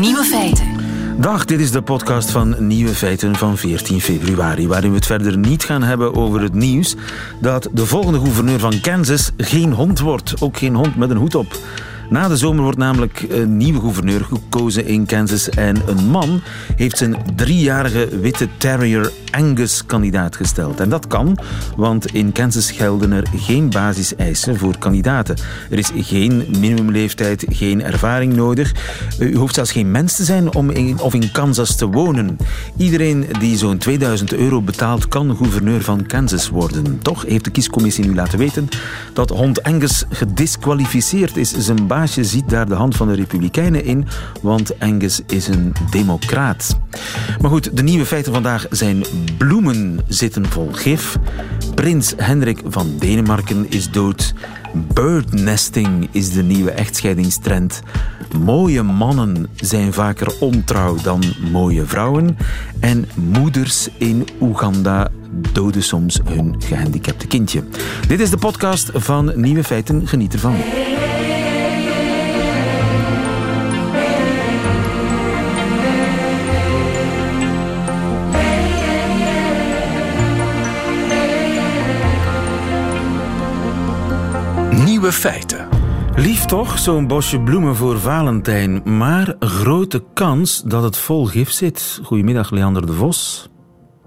Nieuwe feiten. Dag, dit is de podcast van Nieuwe Feiten van 14 februari, waarin we het verder niet gaan hebben over het nieuws dat de volgende gouverneur van Kansas geen hond wordt. Ook geen hond met een hoed op. Na de zomer wordt namelijk een nieuwe gouverneur gekozen in Kansas en een man heeft zijn driejarige witte terrier Angus kandidaat gesteld. En dat kan, want in Kansas gelden er geen basiseisen voor kandidaten. Er is geen minimumleeftijd, geen ervaring nodig. U hoeft zelfs geen mens te zijn om in, of in Kansas te wonen. Iedereen die zo'n 2000 euro betaalt, kan gouverneur van Kansas worden. Toch heeft de kiescommissie nu laten weten dat hond Angus gedisqualificeerd is. Zijn baasje ziet daar de hand van de Republikeinen in, want Angus is een democraat. Maar goed, de nieuwe feiten vandaag zijn bloemen zitten vol gif. Prins Hendrik van Denemarken is dood. Birdnesting is de nieuwe echtscheidingstrend. Mooie mannen zijn vaker ontrouw dan mooie vrouwen. En moeders in Oeganda doden soms hun gehandicapte kindje. Dit is de podcast van Nieuwe Feiten. Geniet ervan. Nieuwe feiten. Lief toch, zo'n bosje bloemen voor Valentijn, maar grote kans dat het vol gif zit. Goedemiddag, Leander de Vos.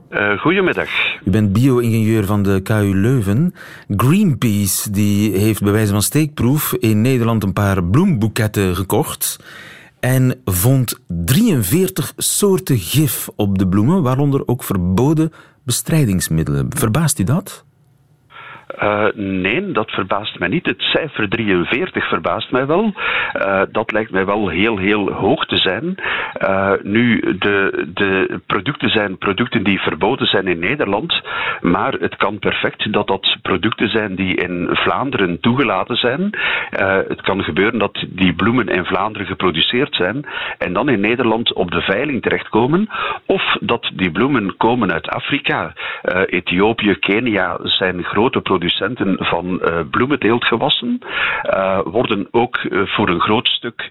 Uh, goedemiddag. U bent bio-ingenieur van de KU Leuven. Greenpeace die heeft bij wijze van steekproef in Nederland een paar bloemboeketten gekocht en vond 43 soorten gif op de bloemen, waaronder ook verboden bestrijdingsmiddelen. Verbaast u dat? Uh, nee, dat verbaast mij niet. Het cijfer 43 verbaast mij wel. Uh, dat lijkt mij wel heel, heel hoog te zijn. Uh, nu, de, de producten zijn producten die verboden zijn in Nederland, maar het kan perfect dat dat producten zijn die in Vlaanderen toegelaten zijn. het kan gebeuren dat die bloemen in Vlaanderen geproduceerd zijn en dan in Nederland op de veiling terechtkomen, of dat die bloemen komen uit Afrika. Ethiopië, Kenia zijn grote producenten producenten van uh, bloementeeltgewassen uh, worden ook uh, voor een groot stuk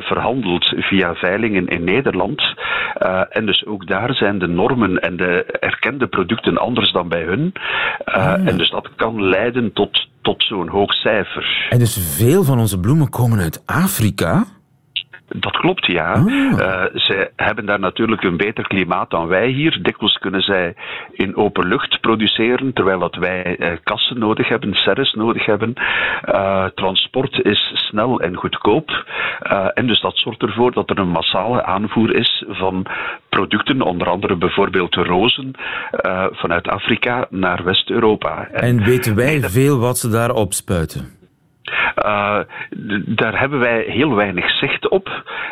verhandeld via veilingen in Nederland. en dus ook daar zijn de normen en de erkende producten anders dan bij hun. Ah. En dus dat kan leiden tot, tot zo'n hoog cijfer. En dus veel van onze bloemen komen uit Afrika? Dat klopt, ja. Oh. Uh, zij hebben daar natuurlijk een beter klimaat dan wij hier. Dikwijls kunnen zij in open lucht produceren, terwijl dat wij uh, kassen nodig hebben, serres nodig hebben. Uh, transport is snel en goedkoop. en dus dat zorgt ervoor dat er een massale aanvoer is van producten, onder andere bijvoorbeeld de rozen, vanuit Afrika naar West-Europa. En, en weten wij veel wat ze daar opspuiten? Uh, daar hebben wij heel weinig zicht op.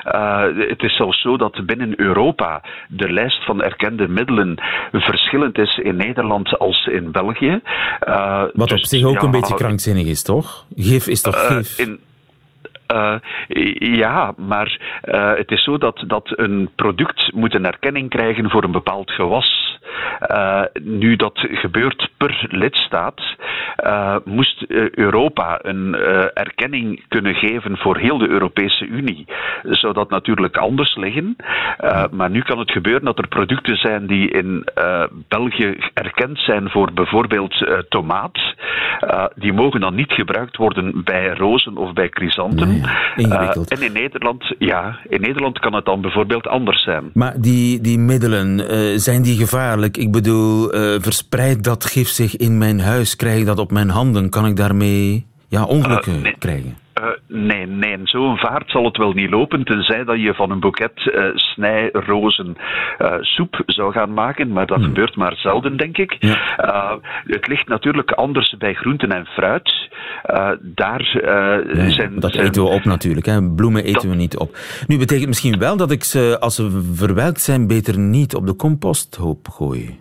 Uh, het is zelfs zo dat binnen Europa de lijst van erkende middelen verschillend is in Nederland als in België. Uh, Wat dus, op zich ook ja, een beetje krankzinnig is, toch? Gif is toch gif? In, uh, ja, maar uh, het is zo dat, dat een product moet een erkenning krijgen voor een bepaald gewas. Uh, nu dat gebeurt per lidstaat, moest Europa een erkenning kunnen geven voor heel de Europese Unie. Zou dat natuurlijk anders liggen. maar nu kan het gebeuren dat er producten zijn die in België erkend zijn voor bijvoorbeeld tomaat. die mogen dan niet gebruikt worden bij rozen of bij chrysanten. Ingewikkeld. En in Nederland, ja, in Nederland kan het dan bijvoorbeeld anders zijn. Maar die, die middelen, zijn die gevaarlijk? Ik bedoel, uh, verspreidt dat gif zich in mijn huis? Krijg ik dat op mijn handen? Kan ik daarmee ja, ongelukken nee. krijgen? Uh, nee, nee, zo'n vaart zal het wel niet lopen, tenzij dat je van een boeket uh, snijrozen uh, soep zou gaan maken, maar dat hmm. gebeurt maar zelden, denk ik. Ja. het ligt natuurlijk anders bij groenten en fruit. daar zijn... Dat eten we op natuurlijk, hè. bloemen eten dat... we niet op. Nu betekent misschien wel dat ik ze, als ze verwelkt zijn, beter niet op de composthoop gooi.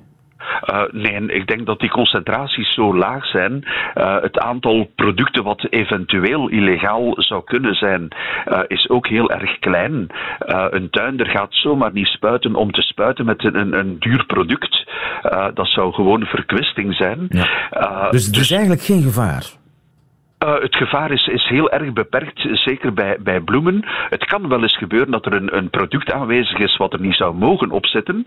Uh, nee, ik denk dat die concentraties zo laag zijn. Uh, het aantal producten wat eventueel illegaal zou kunnen zijn, uh, is ook heel erg klein. een tuinder gaat zomaar niet spuiten om te spuiten met een, een, een duur product. dat zou gewoon verkwisting zijn. Ja. dus er is dus eigenlijk geen gevaar? Uh, het gevaar is, is heel erg beperkt, zeker bij, bij bloemen. Het kan wel eens gebeuren dat er een, een product aanwezig is wat er niet zou mogen opzetten,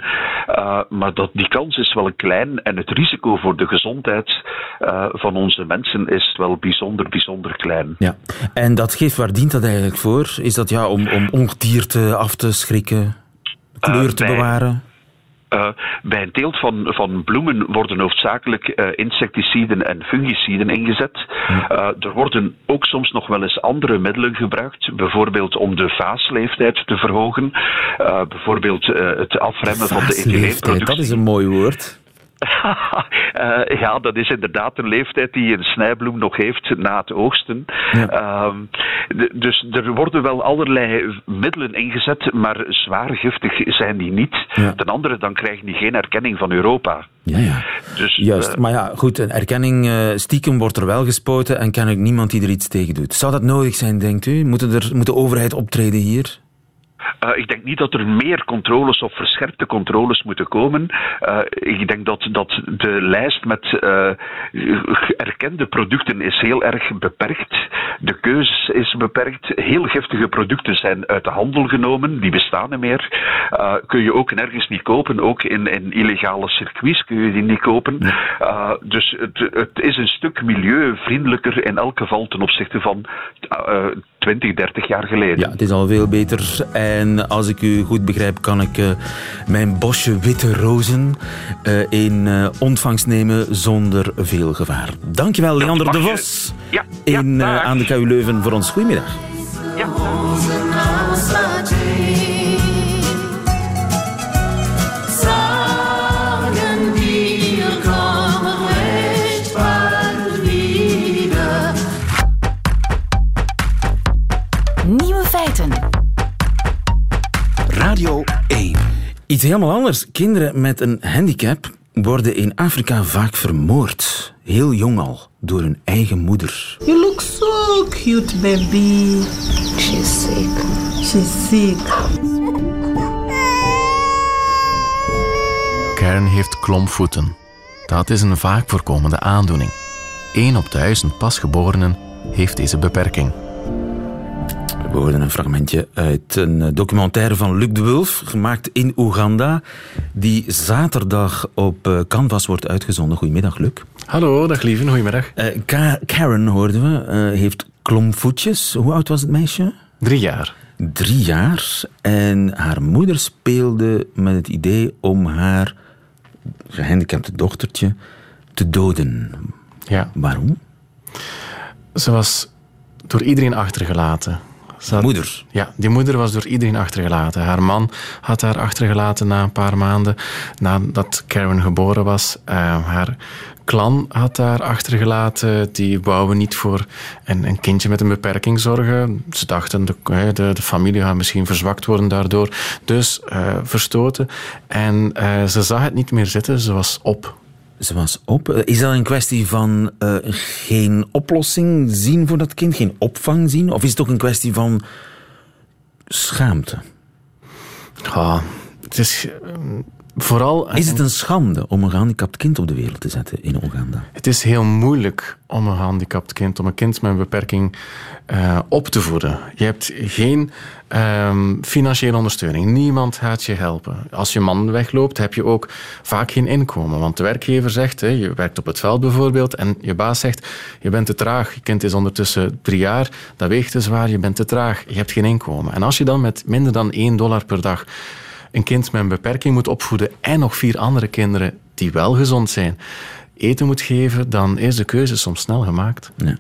uh, maar dat, die kans is wel klein en het risico voor de gezondheid uh, van onze mensen is wel bijzonder, bijzonder klein. Ja. En dat geeft, waar dient dat eigenlijk voor? Is dat ja, om, om ongedierte af te schrikken, kleur te bewaren? Uh, bij een teelt van, van bloemen worden hoofdzakelijk uh, insecticiden en fungiciden ingezet. Uh, er worden ook soms nog wel eens andere middelen gebruikt, bijvoorbeeld om de vaasleeftijd te verhogen, bijvoorbeeld het afremmen van de ethyleenproductie. Dat is een mooi woord. Uh, ja, dat is inderdaad een leeftijd die een snijbloem nog heeft na het oogsten. Ja. Uh, dus er worden wel allerlei middelen ingezet, maar zwaar giftig zijn die niet. Ja. Ten andere, dan krijgen die geen erkenning van Europa. Ja, ja. Dus, Juist, uh, maar ja, goed, een erkenning stiekem wordt er wel gespoten en kan ook niemand die er iets tegen doet. Zou dat nodig zijn, denkt u? Moet, er, moet de overheid optreden hier? Uh, ik denk niet dat er meer controles of verscherpte controles moeten komen. Uh, ik denk dat, dat de lijst met uh, erkende producten is heel erg beperkt. De keuze is beperkt. Heel giftige producten zijn uit de handel genomen. Die bestaan niet meer. kun je ook nergens niet kopen. Ook in, in illegale circuits kun je die niet kopen. dus het, het is een stuk milieuvriendelijker in elk geval ten opzichte van 20, 30 jaar geleden. Ja, het is al veel beter. En als ik u goed begrijp, kan ik uh, mijn bosje witte rozen uh, in uh, ontvangst nemen zonder veel gevaar. Dankjewel, Leander de Vos. Ja, in, ja, aan de KU Leuven voor ons. Goedemiddag. Ja. Radio 1. Iets helemaal anders. Kinderen met een handicap worden in Afrika vaak vermoord. Heel jong al, door hun eigen moeder. You look so cute, baby. She's sick. She's sick. Karen heeft klompvoeten. Dat is een vaak voorkomende aandoening. 1 op duizend pasgeborenen heeft deze beperking. We hoorden een fragmentje uit een documentaire van Luc de Wulf, gemaakt in Oeganda, die zaterdag op Canvas wordt uitgezonden. Goedemiddag, Luc. Hallo, dag lieve, goedemiddag. Uh, Ka Karen, hoorden we, uh, heeft klomvoetjes. Hoe oud was het meisje? Drie jaar. Drie jaar. En haar moeder speelde met het idee om haar gehandicapte dochtertje te doden. Ja. Waarom? Ze was door iedereen achtergelaten. Had, moeder? Ja, die moeder was door iedereen achtergelaten. Haar man had haar achtergelaten na een paar maanden nadat Karen geboren was. Uh, haar klan had haar achtergelaten. Die wouden niet voor een, een, kindje met een beperking zorgen. Ze dachten, de, de, de familie gaat misschien verzwakt worden daardoor. Dus uh, verstoten. En uh, ze zag het niet meer zitten. Ze was op. Ze was op. Is dat een kwestie van uh, geen oplossing zien voor dat kind? Geen opvang zien? Of is het ook een kwestie van schaamte? Ja, het is vooral... Is het een schande om een gehandicapt kind op de wereld te zetten in Oeganda? Het is heel moeilijk om een gehandicapt kind, om een kind met een beperking uh, op te voeden. Je hebt geen um, financiële ondersteuning. Niemand gaat je helpen. Als je man wegloopt, heb je ook vaak geen inkomen. Want de werkgever zegt, hè, je werkt op het veld bijvoorbeeld, en je baas zegt, je bent te traag. Je kind is ondertussen drie jaar, dat weegt te zwaar, je bent te traag. Je hebt geen inkomen. En als je dan met minder dan 1 dollar per dag een kind met een beperking moet opvoeden en nog vier andere kinderen die wel gezond zijn, eten moet geven, dan is de keuze soms snel gemaakt. Ja.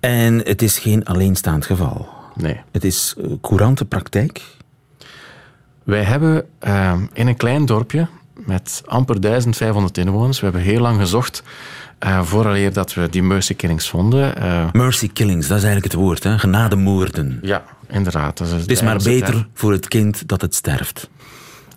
En het is geen alleenstaand geval. Nee. Het is courante praktijk. Wij hebben uh, in een klein dorpje met amper 1500 inwoners, we hebben heel lang gezocht uh, vooraleer dat we die mercy killings vonden. Uh, mercy killings, dat is eigenlijk het woord, hè? genademoorden. Ja, inderdaad. Dat is het is maar beter voor het kind dat het sterft.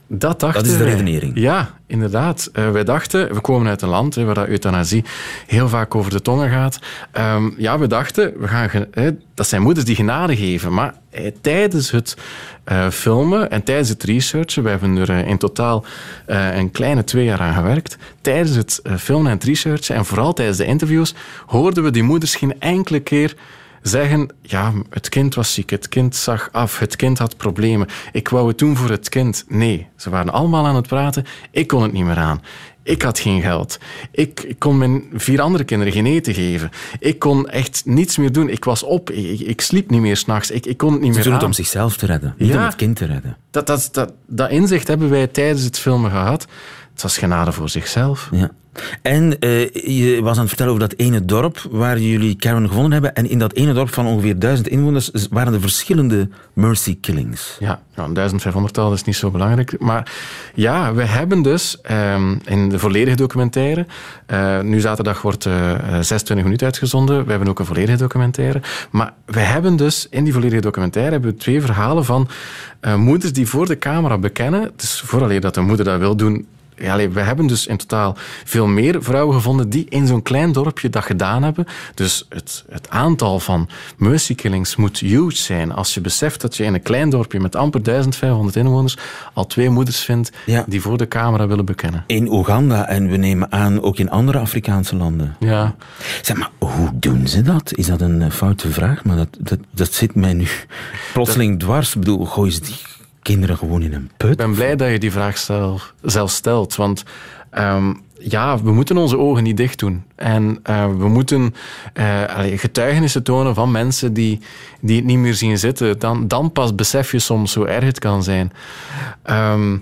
Dat dachten Dat is de wij. redenering. Ja, inderdaad. Eh, wij dachten, we komen uit een land hè, waar dat euthanasie heel vaak over de tongen gaat. Ehm, ja, we dachten, we gaan, hè, dat zijn moeders die genade geven. Maar eh, tijdens het eh, filmen en tijdens het researchen, we hebben er in totaal een kleine twee jaar aan gewerkt. Tijdens het filmen en het researchen en vooral tijdens de interviews hoorden we die moeders geen enkele keer zeggen, ja, het kind was ziek, het kind zag af, het kind had problemen. Ik wou het doen voor het kind. Nee, ze waren allemaal aan het praten. Ik kon het niet meer aan. Ik had geen geld. Ik, ik kon mijn vier andere kinderen geen eten geven. Ik kon echt niets meer doen. Ik was op. Ik, ik, sliep niet meer s'nachts. Ik, ik kon het niet Ze meer doen het aan. om zichzelf te redden, niet Ja. om het kind te redden. Dat, dat, dat, dat inzicht hebben wij tijdens het filmen gehad. Het was genade voor zichzelf. Ja. En eh, je was aan het vertellen over dat ene dorp waar jullie Karen gevonden hebben. En in dat ene dorp van ongeveer duizend inwoners waren er verschillende mercy killings. Ja, ja een 1500-tal is niet zo belangrijk. Maar ja, we hebben dus ehm, in de volledige documentaire... eh, nu zaterdag wordt eh, eh, 26 minuten uitgezonden. We hebben ook een volledige documentaire. Maar we hebben dus in die volledige documentaire hebben we twee verhalen van moeders die voor de camera bekennen. Dus vooraleer dat een moeder dat wil doen... Ja, we hebben dus in totaal veel meer vrouwen gevonden die in zo'n klein dorpje dat gedaan hebben. Dus het, het aantal van mercy killings moet huge zijn. Als je beseft dat je in een klein dorpje met amper 1500 inwoners al twee moeders vindt Ja. die voor de camera willen bekennen. In Oeganda en we nemen aan ook in andere Afrikaanse landen. Ja, Zeg maar, hoe doen ze dat? Is dat een eh, foute vraag? Maar dat, dat, dat zit mij nu plotseling dwars. Ik bedoel, gooien ze die kinderen gewoon in een put? ik ben blij dat je die vraag stel, zelf stelt. Want ehm, ja, we moeten onze ogen niet dicht doen. En eh, we moeten allee, getuigenissen tonen van mensen die, die het niet meer zien zitten. Dan, dan pas besef je soms hoe erg het kan zijn. Ehm,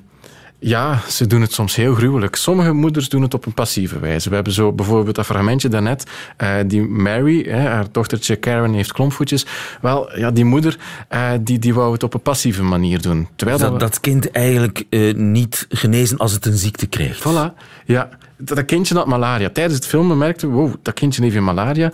ja, ze doen het soms heel gruwelijk. Sommige moeders doen het op een passieve wijze. We hebben zo bijvoorbeeld dat fragmentje daarnet. eh die Mary, hè, haar dochtertje Karen, heeft klompvoetjes. Wel, ja, die moeder eh, die, die wou het op een passieve manier doen. Terwijl dat, we- dat kind eigenlijk eh, niet genezen als het een ziekte krijgt. Voilà, ja. Dat, kindje had malaria. Tijdens het filmen merkten we, wow, dat kindje heeft malaria.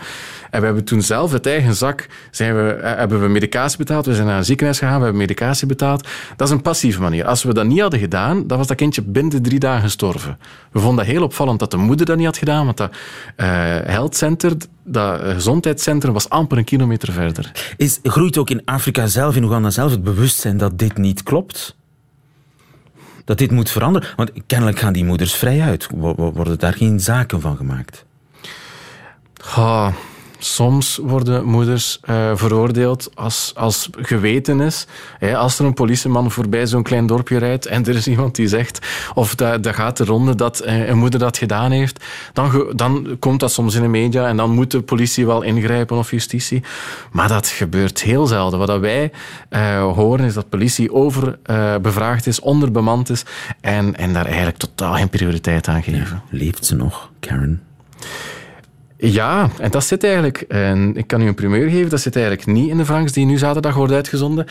En we hebben toen zelf uit eigen zak zijn we, eh, hebben we medicatie betaald. We zijn naar een ziekenhuis gegaan, we hebben medicatie betaald. Dat is een passieve manier. Als we dat niet hadden gedaan, dan was dat kindje binnen drie dagen gestorven. We vonden dat heel opvallend dat de moeder dat niet had gedaan, want dat eh health center, dat eh, gezondheidscentrum was amper een kilometer verder. Is, groeit ook in Afrika zelf, in Oeganda zelf, het bewustzijn dat dit niet klopt? Dat dit moet veranderen? Want kennelijk gaan die moeders vrij uit. Wo- wo- Worden daar geen zaken van gemaakt? Ah, soms worden moeders eh, veroordeeld als, als geweten is. Als er een politieman voorbij zo'n klein dorpje rijdt en er is iemand die zegt, of dat, dat gaat de ronde dat eh, een moeder dat gedaan heeft, dan, dan komt dat soms in de media en dan moet de politie wel ingrijpen of justitie. Maar dat gebeurt heel zelden. Wat wij eh, horen is dat politie overbevraagd is, onderbemand is en, en daar eigenlijk totaal geen prioriteit aan geven. Leeft ze nog, Karen? Ja, en dat zit eigenlijk, en ik kan u een primeur geven, dat zit eigenlijk niet in de Franks die nu zaterdag wordt uitgezonden.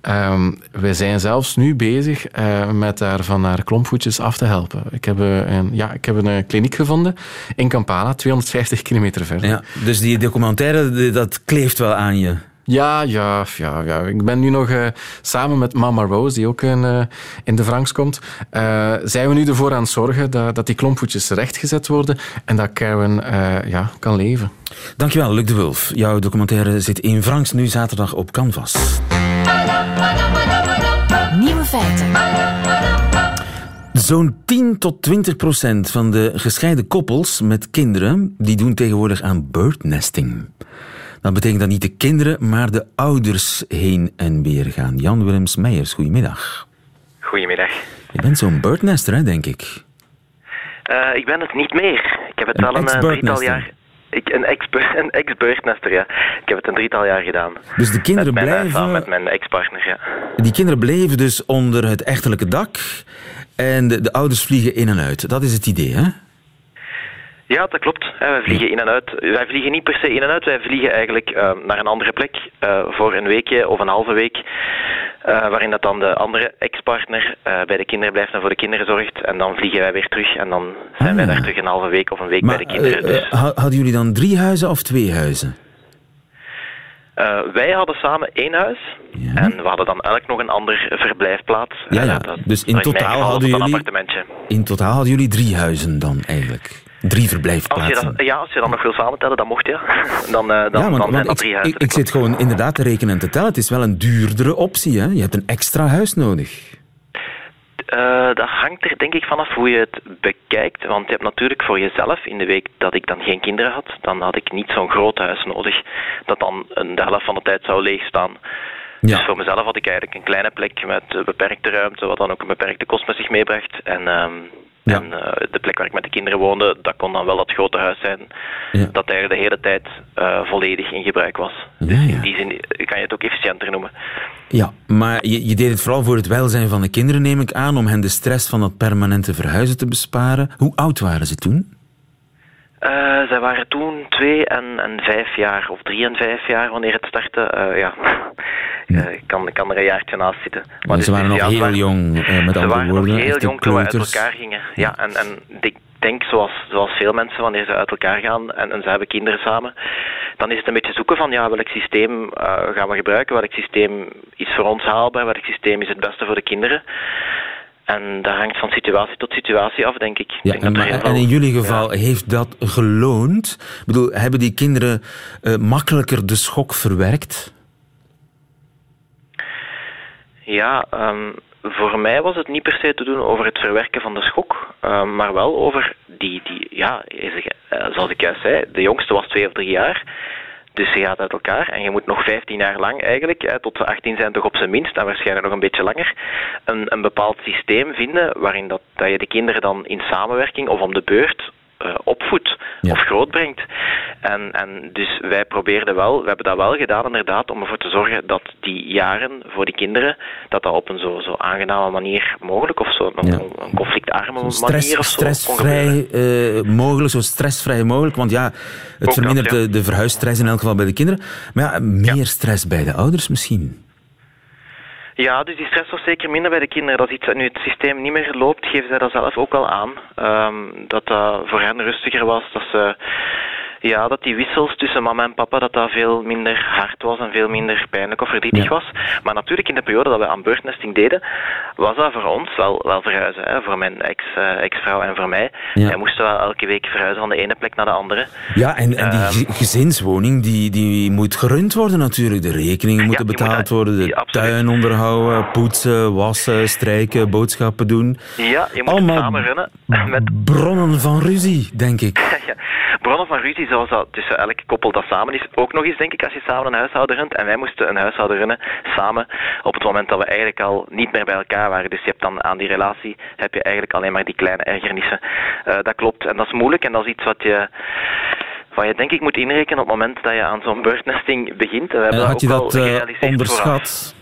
Ehm wij zijn zelfs nu bezig eh, met haar van haar klompvoetjes af te helpen. Ik heb, eh, een, ja, ik heb een kliniek gevonden in Kampala, 250 kilometer verder. Ja, dus die documentaire, dat kleeft wel aan je. Ja, ja, ja, ja. Ik ben nu nog eh, samen met Mama Rose, die ook in, eh, in de Franks komt, eh, zijn we nu ervoor aan het zorgen dat, dat die klompvoetjes rechtgezet worden en dat Karen eh, ja, kan leven. Dankjewel, Luc de Wulf. Jouw documentaire zit in Franks nu zaterdag op Canvas. Nieuwe feiten. Zo'n 10 tot 20 procent van de gescheiden koppels met kinderen die doen tegenwoordig aan birdnesting. Dat betekent dat niet de kinderen, maar de ouders heen en weer gaan. Jan Willems Meijers, goedemiddag. Goedemiddag. Je bent zo'n birdnester, hè, denk ik. Eh, ik ben het niet meer. Ik heb het Een al een, eh, drietal ex-birdnester. jaar... Ik, een ex- een ex-beurtnester, ja. Ik heb het een drietal jaar gedaan. Dus de kinderen met mijn, eh, blijven, samen met mijn ex-partner, ja. die kinderen blijven dus onder het echtelijke dak en de, de ouders vliegen in en uit. Dat is het idee, hè? Ja, dat klopt. Eh, Wij vliegen in en uit. Wij vliegen niet per se in en uit. Wij vliegen eigenlijk eh, naar een andere plek eh, voor een weekje of een halve week. waarin dat dan de andere ex-partner bij de kinderen blijft en voor de kinderen zorgt. En dan vliegen wij weer terug. En dan zijn wij Ah. daar terug een halve week of een week Maar bij de kinderen. Dus ha- hadden jullie dan drie huizen of twee huizen? Wij hadden samen één huis en we hadden dan elk nog een ander verblijfplaats. Ja, ja. Dat- Dus in totaal hadden jullie- appartementje. In totaal hadden jullie drie huizen dan eigenlijk. Drie Als je verblijfplaatsen. dat, ja, als je dan nog wil samentellen, dan mocht je. Dan, eh, dan, ja, dan want, zijn want dat ik, drie huizen. ik, ik zit gewoon inderdaad te rekenen en te tellen. Het is wel een duurdere optie. Hè? Je hebt een extra huis nodig. Eh, dat hangt er denk ik vanaf hoe je het bekijkt. Want je hebt natuurlijk voor jezelf, in de week dat ik dan geen kinderen had, dan had ik niet zo'n groot huis nodig. Dat dan een, de helft van de tijd zou leegstaan. Ja. Dus voor mezelf had ik eigenlijk een kleine plek met eh, beperkte ruimte, wat dan ook een beperkte kost met zich meebracht. En, ehm, Ja. en eh, de plek waar ik met de kinderen woonde, dat kon dan wel dat grote huis zijn. Ja. Dat eigenlijk de hele tijd eh, volledig in gebruik was. Ja, Dus ja. in die zin kan je het ook efficiënter noemen. Ja, maar je, je deed het vooral voor het welzijn van de kinderen, neem ik aan, om hen de stress van dat permanente verhuizen te besparen. Hoe oud waren ze toen? Eh, zij waren toen twee en, en vijf jaar, of drie en vijf jaar wanneer het startte. Eh, ja, Eh, ik kan, ik kan er een jaartje naast zitten. Maar ze waren nog ze heel waren- jong, met Ze andere waren woorden. nog heel jong toen we uit elkaar gingen. Ja, en, en ik denk, zoals, zoals veel mensen, wanneer ze uit elkaar gaan en, en ze hebben kinderen samen, dan is het een beetje zoeken van ja, welk systeem gaan we gebruiken, welk systeem is voor ons haalbaar, welk systeem is het beste voor de kinderen. En dat hangt van situatie tot situatie af, denk ik. Ja, denk en, maar- en in jullie geval heeft dat geloond? Ik bedoel, hebben die kinderen eh, makkelijker de schok verwerkt? Ja, ehm, voor mij was het niet per se te doen over het verwerken van de schok, ehm, maar wel over die, die ja, eh, zoals ik juist zei, de jongste was twee of drie jaar. Dus je gaat uit elkaar en je moet nog 15 jaar lang eigenlijk, hè, tot ze 18 zijn toch op zijn minst, en waarschijnlijk nog een beetje langer, een, een bepaald systeem vinden waarin dat, dat je de kinderen dan in samenwerking of om de beurt eh, opvoedt Ja. of grootbrengt. En, en dus wij probeerden wel, we hebben dat wel gedaan inderdaad, om ervoor te zorgen dat die jaren voor die kinderen, dat dat op een zo, zo aangename manier mogelijk, of zo, een, Ja. een conflictarme manier Stress, of zo kon gebeuren. stressvrij eh, mogelijk, zo stressvrij mogelijk. Want ja, het Ook vermindert dat, ja. de, de verhuisstress in elk geval bij de kinderen. Maar ja, meer stress bij de ouders misschien. Ja, dus die stress was zeker minder bij de kinderen. Dat iets nu het systeem niet meer loopt, geven zij dat zelf ook wel aan. Ehm, dat dat voor hen rustiger was. Dat ze, ja, dat die wissels tussen mama en papa, dat dat veel minder hard was en veel minder pijnlijk of verdrietig Ja. was. Maar natuurlijk in de periode dat we aan birthnesting deden, was dat voor ons wel, wel verhuizen. Hè? Voor mijn ex, eh, ex-vrouw en voor mij. Ja. Wij moesten wel elke week verhuizen van de ene plek naar de andere. Ja, en, en die Ehm. ge- gezinswoning die, die moet gerund worden natuurlijk. De rekeningen moeten betaald moet- worden, de ja, tuin onderhouden, poetsen, wassen, strijken, boodschappen doen. Ja, je moet Allemaal het samen runnen. Met Bronnen van ruzie, denk ik. Bronnen van ruzie, zoals dat tussen elk koppel dat samen is, ook nog eens, denk ik, als je samen een huishouden runt. En wij moesten een huishouden runnen samen op het moment dat we eigenlijk al niet meer bij elkaar waren. Dus je hebt dan aan die relatie heb je eigenlijk alleen maar die kleine ergernissen. Eh, dat klopt. En dat is moeilijk en dat is iets wat je. Wat je denk ik moet inrekenen op het moment dat je aan zo'n birdnesting begint. En we hebben En dat had je dat eh, vooraf.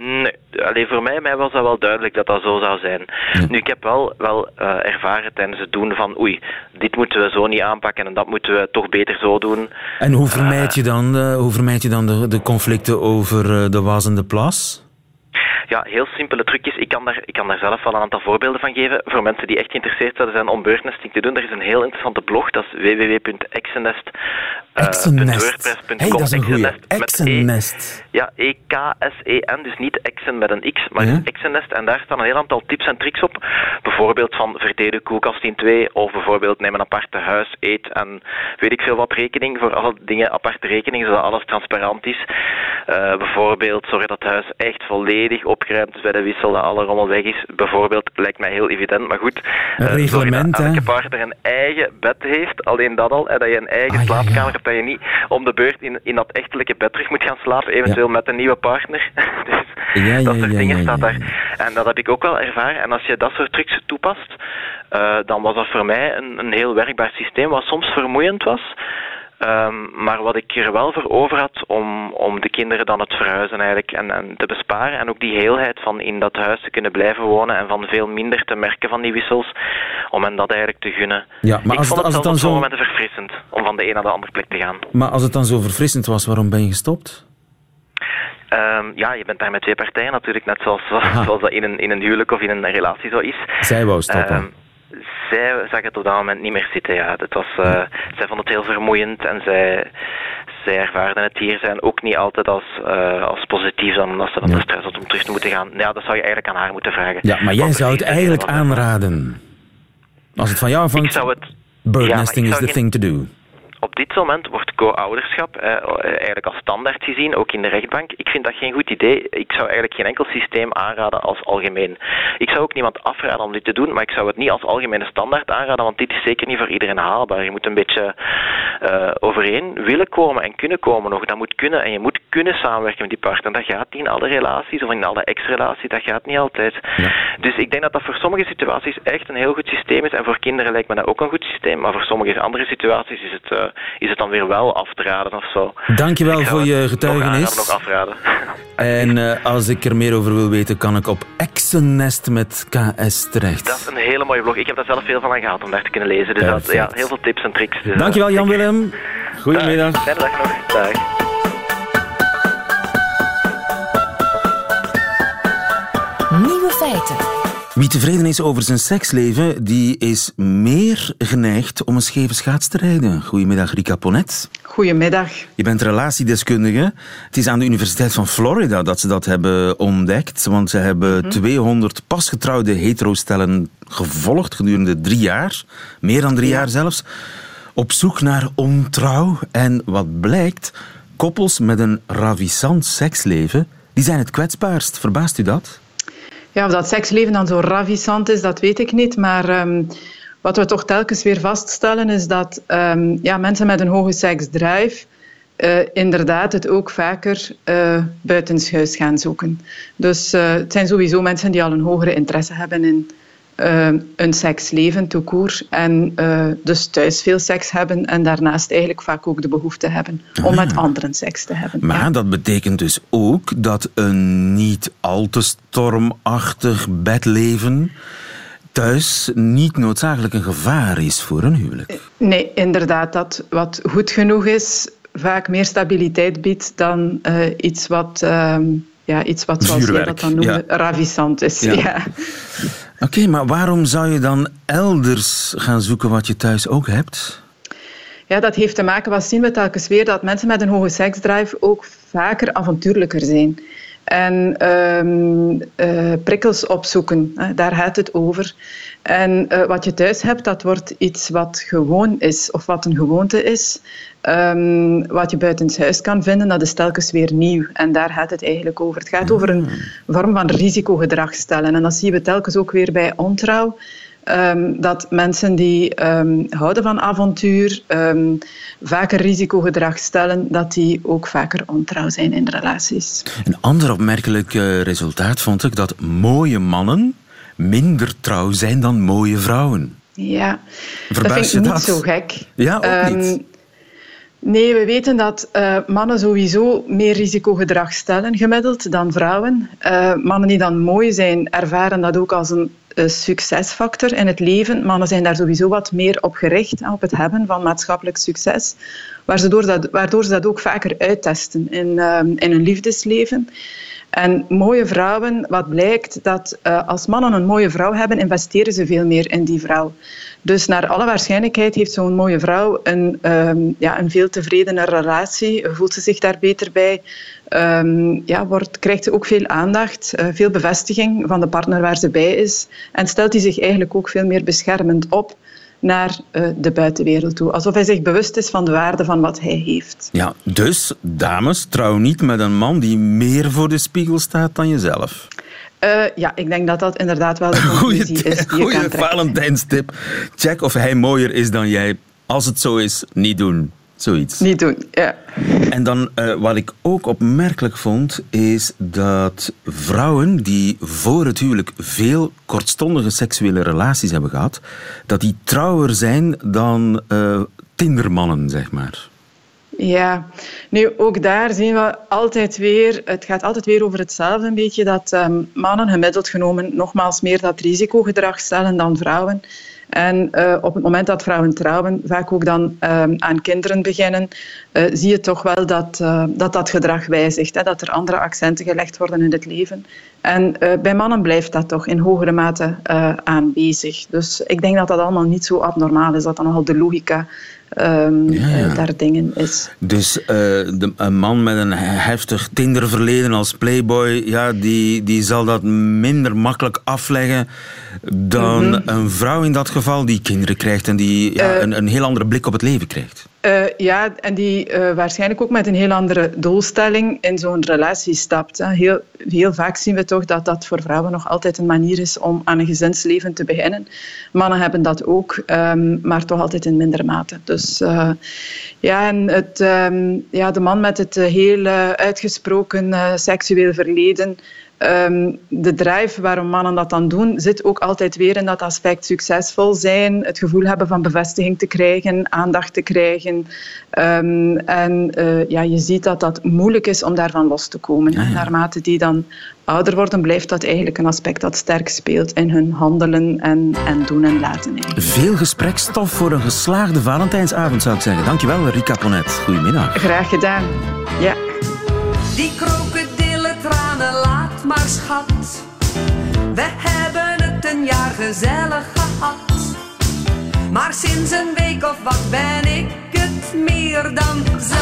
Nee, alleen voor mij, mij was dat wel duidelijk dat dat zo zou zijn. Nu, ik heb wel, wel eh, ervaren tijdens het doen van oei, dit moeten we zo niet aanpakken en dat moeten we toch beter zo doen. En hoe vermijd je dan, eh, hoe vermijd je dan de, de conflicten over eh, de was en de plas? Ja, heel simpele trucjes. Ik kan, daar, ik kan daar zelf wel een aantal voorbeelden van geven. Voor mensen die echt geïnteresseerd zouden zijn om birdnesting te doen, er is een heel interessante blog, dat is www.exennest. eh, hey, dat is een goeie. Exennest met E. Ja, E-K-S-E-N, dus niet Exen met een X, maar Ja. dus Exennest. En daar staan een heel aantal tips en tricks op. Bijvoorbeeld van verdeel de koelkast in twee, of bijvoorbeeld neem een aparte huis, eet en weet ik veel wat rekening voor alle dingen, aparte rekening, zodat alles transparant is. Eh, bijvoorbeeld zorg dat het huis echt volledig opgeruimd is bij de wissel, dat alle rommel weg is. Bijvoorbeeld, lijkt mij heel evident, maar goed. Een eh, zorg reglement, dat hè? elke partner een eigen bed heeft, alleen dat al, en dat je een eigen Ah, slaapkamer ja. hebt, dat je niet om de beurt in, in dat echtelijke bed terug moet gaan slapen, eventueel met een nieuwe partner. dus Ja, dat soort dingen staat daar. En dat heb ik ook wel ervaren. En als je dat soort trucs toepast, eh, dan was dat voor mij een, een heel werkbaar systeem, wat soms vermoeiend was. Ehm, maar wat ik er wel voor over had om, om de kinderen dan het verhuizen eigenlijk en, en te besparen. En ook die heelheid van in dat huis te kunnen blijven wonen en van veel minder te merken van die wissels. Om hen dat eigenlijk te gunnen. Ja, maar ik als vond het- als het dan op sommige zo- momenten verfrissend om van de een naar de andere plek te gaan. Maar als het dan zo verfrissend was, waarom ben je gestopt? Ehm, ja, je bent daar met twee partijen natuurlijk, net zoals, Aha. zoals dat in een, in een huwelijk of in een relatie zo is. Zij wou stoppen. Ehm, zij zag het op dat moment niet meer zitten. Ja. Het was, eh, zij vond het heel vermoeiend en zij, zij ervaarden het hier zijn ook niet altijd als, uh, als positief dan als ze dan de stress had om terug te moeten gaan. Ja, dat zou je eigenlijk aan haar moeten vragen. Ja, maar jij zou het eigenlijk aanraden. Als het van jou vangt, ik zou het, birdnesting ja, is the thing to do op dit moment wordt co-ouderschap eh, eigenlijk als standaard gezien, ook in de rechtbank. Ik vind dat geen goed idee. Ik zou eigenlijk geen enkel systeem aanraden als algemeen. Ik zou ook niemand afraden om dit te doen, maar ik zou het niet als algemene standaard aanraden, want dit is zeker niet voor iedereen haalbaar. Je moet een beetje uh, overeen willen komen en kunnen komen nog. Dat moet kunnen en je moet kunnen samenwerken met die partner. Dat gaat niet in alle relaties of in alle ex-relaties, dat gaat niet altijd. Dus ik denk dat dat voor sommige situaties echt een heel goed systeem is en voor kinderen lijkt me dat ook een goed systeem, maar voor sommige andere situaties is het... Uh, is het dan weer wel af te raden of zo. Dankjewel voor je getuigenis. Nog, nog afraden. En uh, als ik er meer over wil weten, kan ik op Exennest met KS terecht. Dat is een hele mooie blog. Ik heb daar zelf veel van aan gehad om daar te kunnen lezen. Dus dat, ja, heel veel tips en tricks. Dus, Dankjewel Jan-Willem. Goedemiddag. Fijne dag nog. Dag. Nieuwe feiten. Wie tevreden is over zijn seksleven, die is meer geneigd om een scheve schaats te rijden. Goedemiddag, Rika Ponet. Goedemiddag. Je bent relatiedeskundige. Het is aan de Universiteit van Florida dat ze dat hebben ontdekt. Want ze hebben 200 mhm. pasgetrouwde heterostellen gevolgd gedurende drie jaar. Meer dan drie jaar zelfs. Op zoek naar ontrouw. En wat blijkt, koppels met een ravissant seksleven, die zijn het kwetsbaarst. Verbaast u dat? Ja, of dat seksleven dan zo ravissant is, dat weet ik niet. Maar um, wat we toch telkens weer vaststellen is dat um, ja, mensen met een hoge seksdrive uh, inderdaad het ook vaker uh, buitenshuis gaan zoeken. Dus uh, het zijn sowieso mensen die al een hogere interesse hebben in uh, een seksleven toekoer en uh, dus thuis veel seks hebben en daarnaast eigenlijk vaak ook de behoefte hebben om met ah. anderen seks te hebben. Maar dat betekent dus ook dat een niet al te stormachtig bedleven thuis niet noodzakelijk een gevaar is voor een huwelijk. Nee, inderdaad. Dat wat goed genoeg is, vaak meer stabiliteit biedt dan uh, iets wat... Uh, ja, iets wat, zoals je dat dan noemde, ja. ravissant is. Ja. ja. Oké, maar waarom zou je dan elders gaan zoeken wat je thuis ook hebt? Ja, dat heeft te maken, wat zien we telkens weer, dat mensen met een hoge seksdrive ook vaker avontuurlijker zijn. En um, uh, prikkels opzoeken, daar gaat het over. En uh, wat je thuis hebt, dat wordt iets wat gewoon is, of wat een gewoonte is. Um, wat je buitenshuis kan vinden, dat is telkens weer nieuw. En daar gaat het eigenlijk over. Het gaat over een hmm. vorm van risicogedrag stellen. En dat zien we telkens ook weer bij ontrouw. Um, dat mensen die um, houden van avontuur, um, vaker risicogedrag stellen, dat die ook vaker ontrouw zijn in relaties. Een ander opmerkelijk uh, resultaat vond ik dat mooie mannen minder trouw zijn dan mooie vrouwen. Ja, Verbaas dat vind ik niet zo gek. Ja, ook niet. Nee, we weten dat uh, mannen sowieso meer risicogedrag stellen gemiddeld dan vrouwen. Uh, mannen die dan mooi zijn, ervaren dat ook als een succesfactor in het leven. Mannen zijn daar sowieso wat meer op gericht, op het hebben van maatschappelijk succes, waardoor, dat, waardoor ze dat ook vaker uittesten in, in hun liefdesleven. En mooie vrouwen, wat blijkt, dat als mannen een mooie vrouw hebben, investeren ze veel meer in die vrouw. Dus naar alle waarschijnlijkheid heeft zo'n mooie vrouw een, um, ja, een veel tevredener relatie, voelt ze zich daar beter bij, um, ja, wordt, krijgt ze ook veel aandacht, uh, veel bevestiging van de partner waar ze bij is en stelt hij zich eigenlijk ook veel meer beschermend op naar uh, de buitenwereld toe. Alsof hij zich bewust is van de waarde van wat hij heeft. Ja, dus dames, trouw niet met een man die meer voor de spiegel staat dan jezelf. Uh, ja, ik denk dat dat inderdaad wel de conclusie is die Goeie Valentijnstip. Check of hij mooier is dan jij. Als het zo is, niet doen. Zoiets. Niet doen, ja. En dan, uh, wat ik ook opmerkelijk vond, is dat vrouwen die voor het huwelijk veel kortstondige seksuele relaties hebben gehad, dat die trouwer zijn dan uh, tindermannen, zeg maar. Ja, nu ook daar zien we altijd weer, het gaat altijd weer over hetzelfde een beetje, dat um, mannen gemiddeld genomen nogmaals meer dat risicogedrag stellen dan vrouwen. En uh, op het moment dat vrouwen trouwen, vaak ook dan um, aan kinderen beginnen, uh, zie je toch wel dat, uh, dat dat gedrag wijzigt. Hè, dat er andere accenten gelegd worden in het leven. En bij mannen blijft dat toch in hogere mate aanwezig. Dus ik denk dat dat allemaal niet zo abnormaal is, dat dan nogal de logica um, daar dingen is. Dus de, een man met een heftig Tinder-verleden als playboy, ja, die, die zal dat minder makkelijk afleggen dan mhm. een vrouw in dat geval die kinderen krijgt en die ja, een, een heel andere blik op het leven krijgt. Uh, ja, en die uh, waarschijnlijk ook met een heel andere doelstelling in zo'n relatie stapt. Hè. Heel, heel vaak zien we toch dat dat voor vrouwen nog altijd een manier is om aan een gezinsleven te beginnen. Mannen hebben dat ook, um, maar toch altijd in mindere mate. Dus uh, ja, en het, um, ja, de man met het heel uitgesproken seksueel verleden Um, de drive waarom mannen dat dan doen, zit ook altijd weer in dat aspect succesvol zijn, het gevoel hebben van bevestiging te krijgen, aandacht te krijgen. Um, en uh, ja, je ziet dat dat moeilijk is om daarvan los te komen. Ja, ja. Naarmate die dan ouder worden, blijft dat eigenlijk een aspect dat sterk speelt in hun handelen en, en doen en laten. Eigenlijk. Veel gesprekstof voor een geslaagde Valentijnsavond, zou ik zeggen. Dankjewel, Rika Ponet. Goedemiddag. Graag gedaan. Ja. Die maar schat. We hebben het een jaar gezellig gehad. Maar sinds een week of wat ben ik het meer dan zat.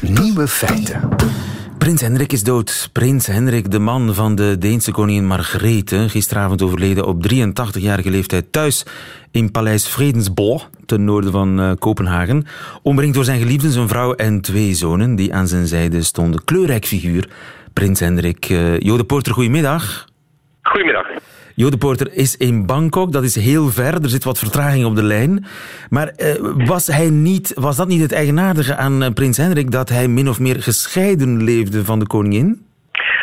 Nieuwe feiten. Prins Hendrik is dood. Prins Hendrik, de man van de Deense koningin Margrethe, gisteravond overleden op 83-jarige leeftijd thuis in Paleis Vredensborg, ten noorden van uh, Kopenhagen. Omringd door zijn geliefden, zijn vrouw en twee zonen die aan zijn zijde stonden. Kleurrijk figuur, Prins Hendrik. Uh, Jode Porter, goedemiddag. Goedemiddag. Jode Porter is in Bangkok, dat is heel ver, er zit wat vertraging op de lijn. Maar uh, was, hij niet, was dat niet het eigenaardige aan uh, prins Hendrik, dat hij min of meer gescheiden leefde van de koningin?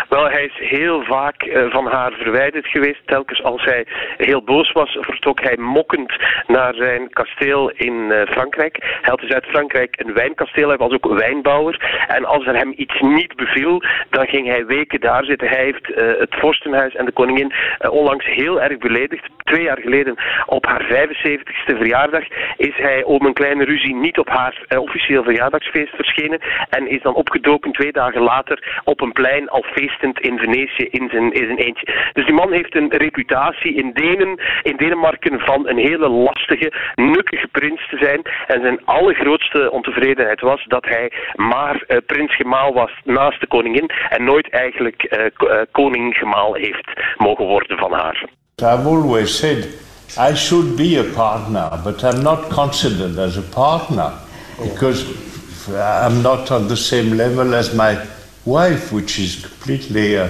Wel, hij is heel vaak uh, van haar verwijderd geweest. Telkens als hij heel boos was, vertrok hij mokkend naar zijn kasteel in uh, Frankrijk. Hij had dus uit Frankrijk een wijnkasteel, hij was ook wijnbouwer. En als er hem iets niet beviel, dan ging hij weken daar zitten. Hij heeft uh, het vorstenhuis en de koningin onlangs heel erg beledigd. Twee jaar geleden, op haar 75ste verjaardag, is hij om een kleine ruzie niet op haar officieel verjaardagsfeest verschenen. En is dan opgedoken twee dagen later op een plein al feest in Venetië in zijn, in zijn eentje. Dus die man heeft een reputatie in, Denen, in Denemarken van een hele lastige, nukkige prins te zijn. En zijn allergrootste ontevredenheid was dat hij maar uh, prinsgemaal was naast de koningin en nooit eigenlijk uh, uh, koninggemaal heeft mogen worden van haar. I've always said I should be a partner, but I'm not considered as a partner because I'm not on the same level as my wife, which is completely uh,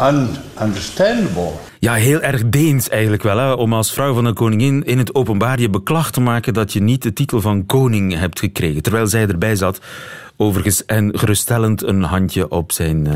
ununderstandable. Ja, heel erg Deens eigenlijk wel. Hè? Om als vrouw van een koningin in het openbaar je beklag te maken dat je niet de titel van koning hebt gekregen. Terwijl zij erbij zat, overigens, en geruststellend een handje op zijn uh,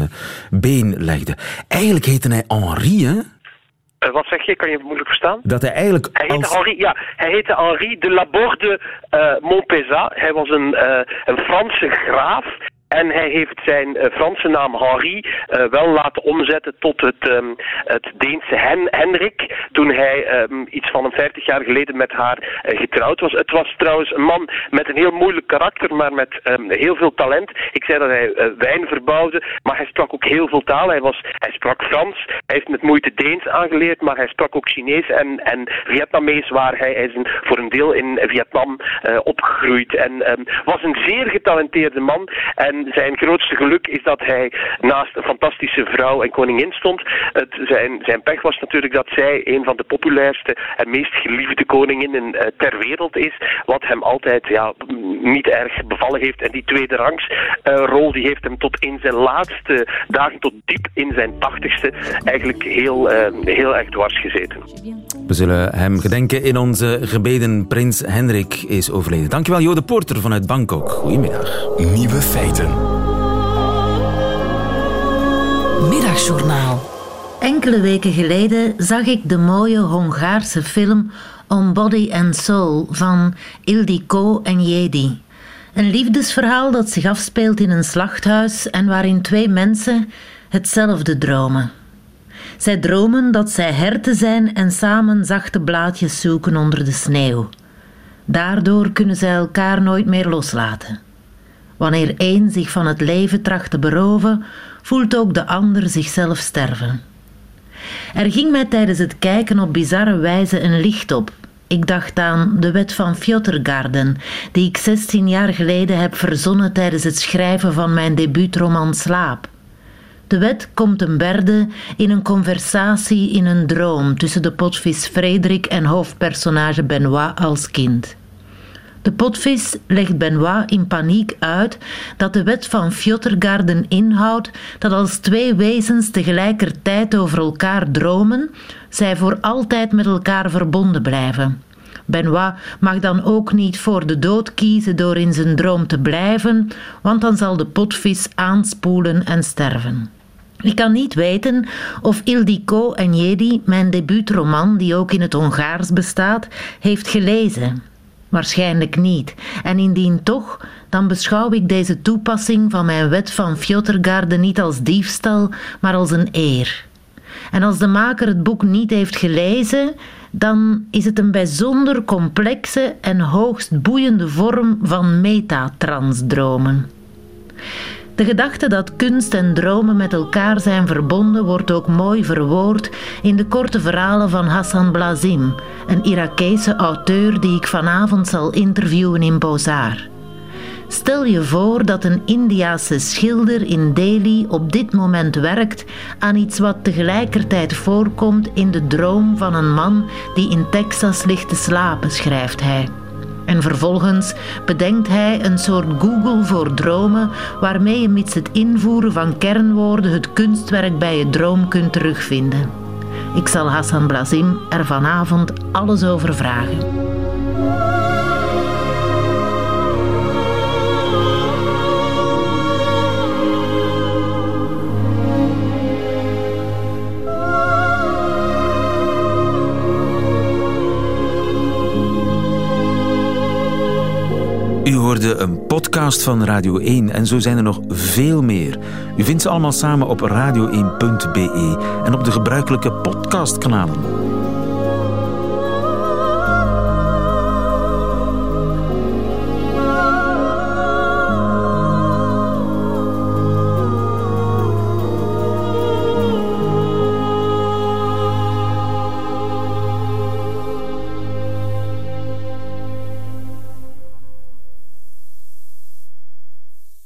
been legde. Eigenlijk heette hij Henri, hè? Uh, wat zeg je? Kan je het moeilijk verstaan? Dat hij eigenlijk. Hij heette als... Henri, ja, hij heette Henri de Laborde uh, Montpezat. Hij was een, uh, een Franse graaf en hij heeft zijn uh, Franse naam Henri uh, wel laten omzetten tot het, um, het Deense Hen Henrik. Toen hij um, iets van een 50 jaar geleden met haar uh, getrouwd was. Het was trouwens een man met een heel moeilijk karakter, maar met um, heel veel talent. Ik zei dat hij wijn verbouwde, maar hij sprak ook heel veel talen. Hij, was, hij sprak Frans, hij heeft met moeite Deens aangeleerd, maar hij sprak ook Chinees en, en Vietnamees, waar hij, is een, voor een deel in Vietnam opgegroeid. En was een zeer getalenteerde man. En zijn grootste geluk is dat hij naast een fantastische vrouw en koningin stond. Het, zijn, zijn pech was natuurlijk dat zij een van de populairste en meest geliefde koninginnen uh, ter wereld is. Wat hem altijd ja, niet erg bevallen heeft. En die tweede rangs uh, rol die heeft hem tot in zijn laatste dagen, tot diep in zijn tachtigste, eigenlijk heel, uh, heel erg dwars gezeten. We zullen hem gedenken in onze gebeden. Prins Hendrik is overleden. Dankjewel Jode Porter vanuit Bangkok. Goedemiddag. Nieuwe feiten. Middagjournaal. Enkele weken geleden zag ik de mooie Hongaarse film On Body and Soul van Ildiko en Jedi. Een liefdesverhaal dat zich afspeelt in een slachthuis en waarin twee mensen hetzelfde dromen. Zij dromen dat zij herten zijn en samen zachte blaadjes zoeken onder de sneeuw. Daardoor kunnen zij elkaar nooit meer loslaten. Wanneer één zich van het leven tracht te beroven, voelt ook de ander zichzelf sterven. Er ging mij tijdens het kijken op bizarre wijze een licht op. Ik dacht aan de wet van Fjotergarden, die ik 16 jaar geleden heb verzonnen tijdens het schrijven van mijn debuutroman Slaap. De wet komt een berde in een conversatie in een droom tussen de potvis Frederik en hoofdpersonage Benoit als kind. De potvis legt Benoit in paniek uit dat de wet van Fjottergarden inhoudt dat als twee wezens tegelijkertijd over elkaar dromen, zij voor altijd met elkaar verbonden blijven. Benoit mag dan ook niet voor de dood kiezen door in zijn droom te blijven, want dan zal de potvis aanspoelen en sterven. Ik kan niet weten of Ildiko en Jedi, mijn debuutroman, die ook in het Hongaars bestaat, heeft gelezen. Waarschijnlijk niet. En indien toch, dan beschouw ik deze toepassing van mijn wet van Fjottergarde niet als diefstal, maar als een eer. En als de maker het boek niet heeft gelezen, dan is het een bijzonder complexe en hoogst boeiende vorm van metatransdromen. De gedachte dat kunst en dromen met elkaar zijn verbonden wordt ook mooi verwoord in de korte verhalen van Hassan Blazim, een Irakese auteur die ik vanavond zal interviewen in Bozar. Stel je voor dat een Indiase schilder in Delhi op dit moment werkt aan iets wat tegelijkertijd voorkomt in de droom van een man die in Texas ligt te slapen, schrijft hij. En vervolgens bedenkt hij een soort Google voor dromen waarmee je met het invoeren van kernwoorden het kunstwerk bij je droom kunt terugvinden. Ik zal Hassan Blazim er vanavond alles over vragen. U hoorde een podcast van Radio 1 en zo zijn er nog veel meer. U vindt ze allemaal samen op radio1.be en op de gebruikelijke podcastkanalen.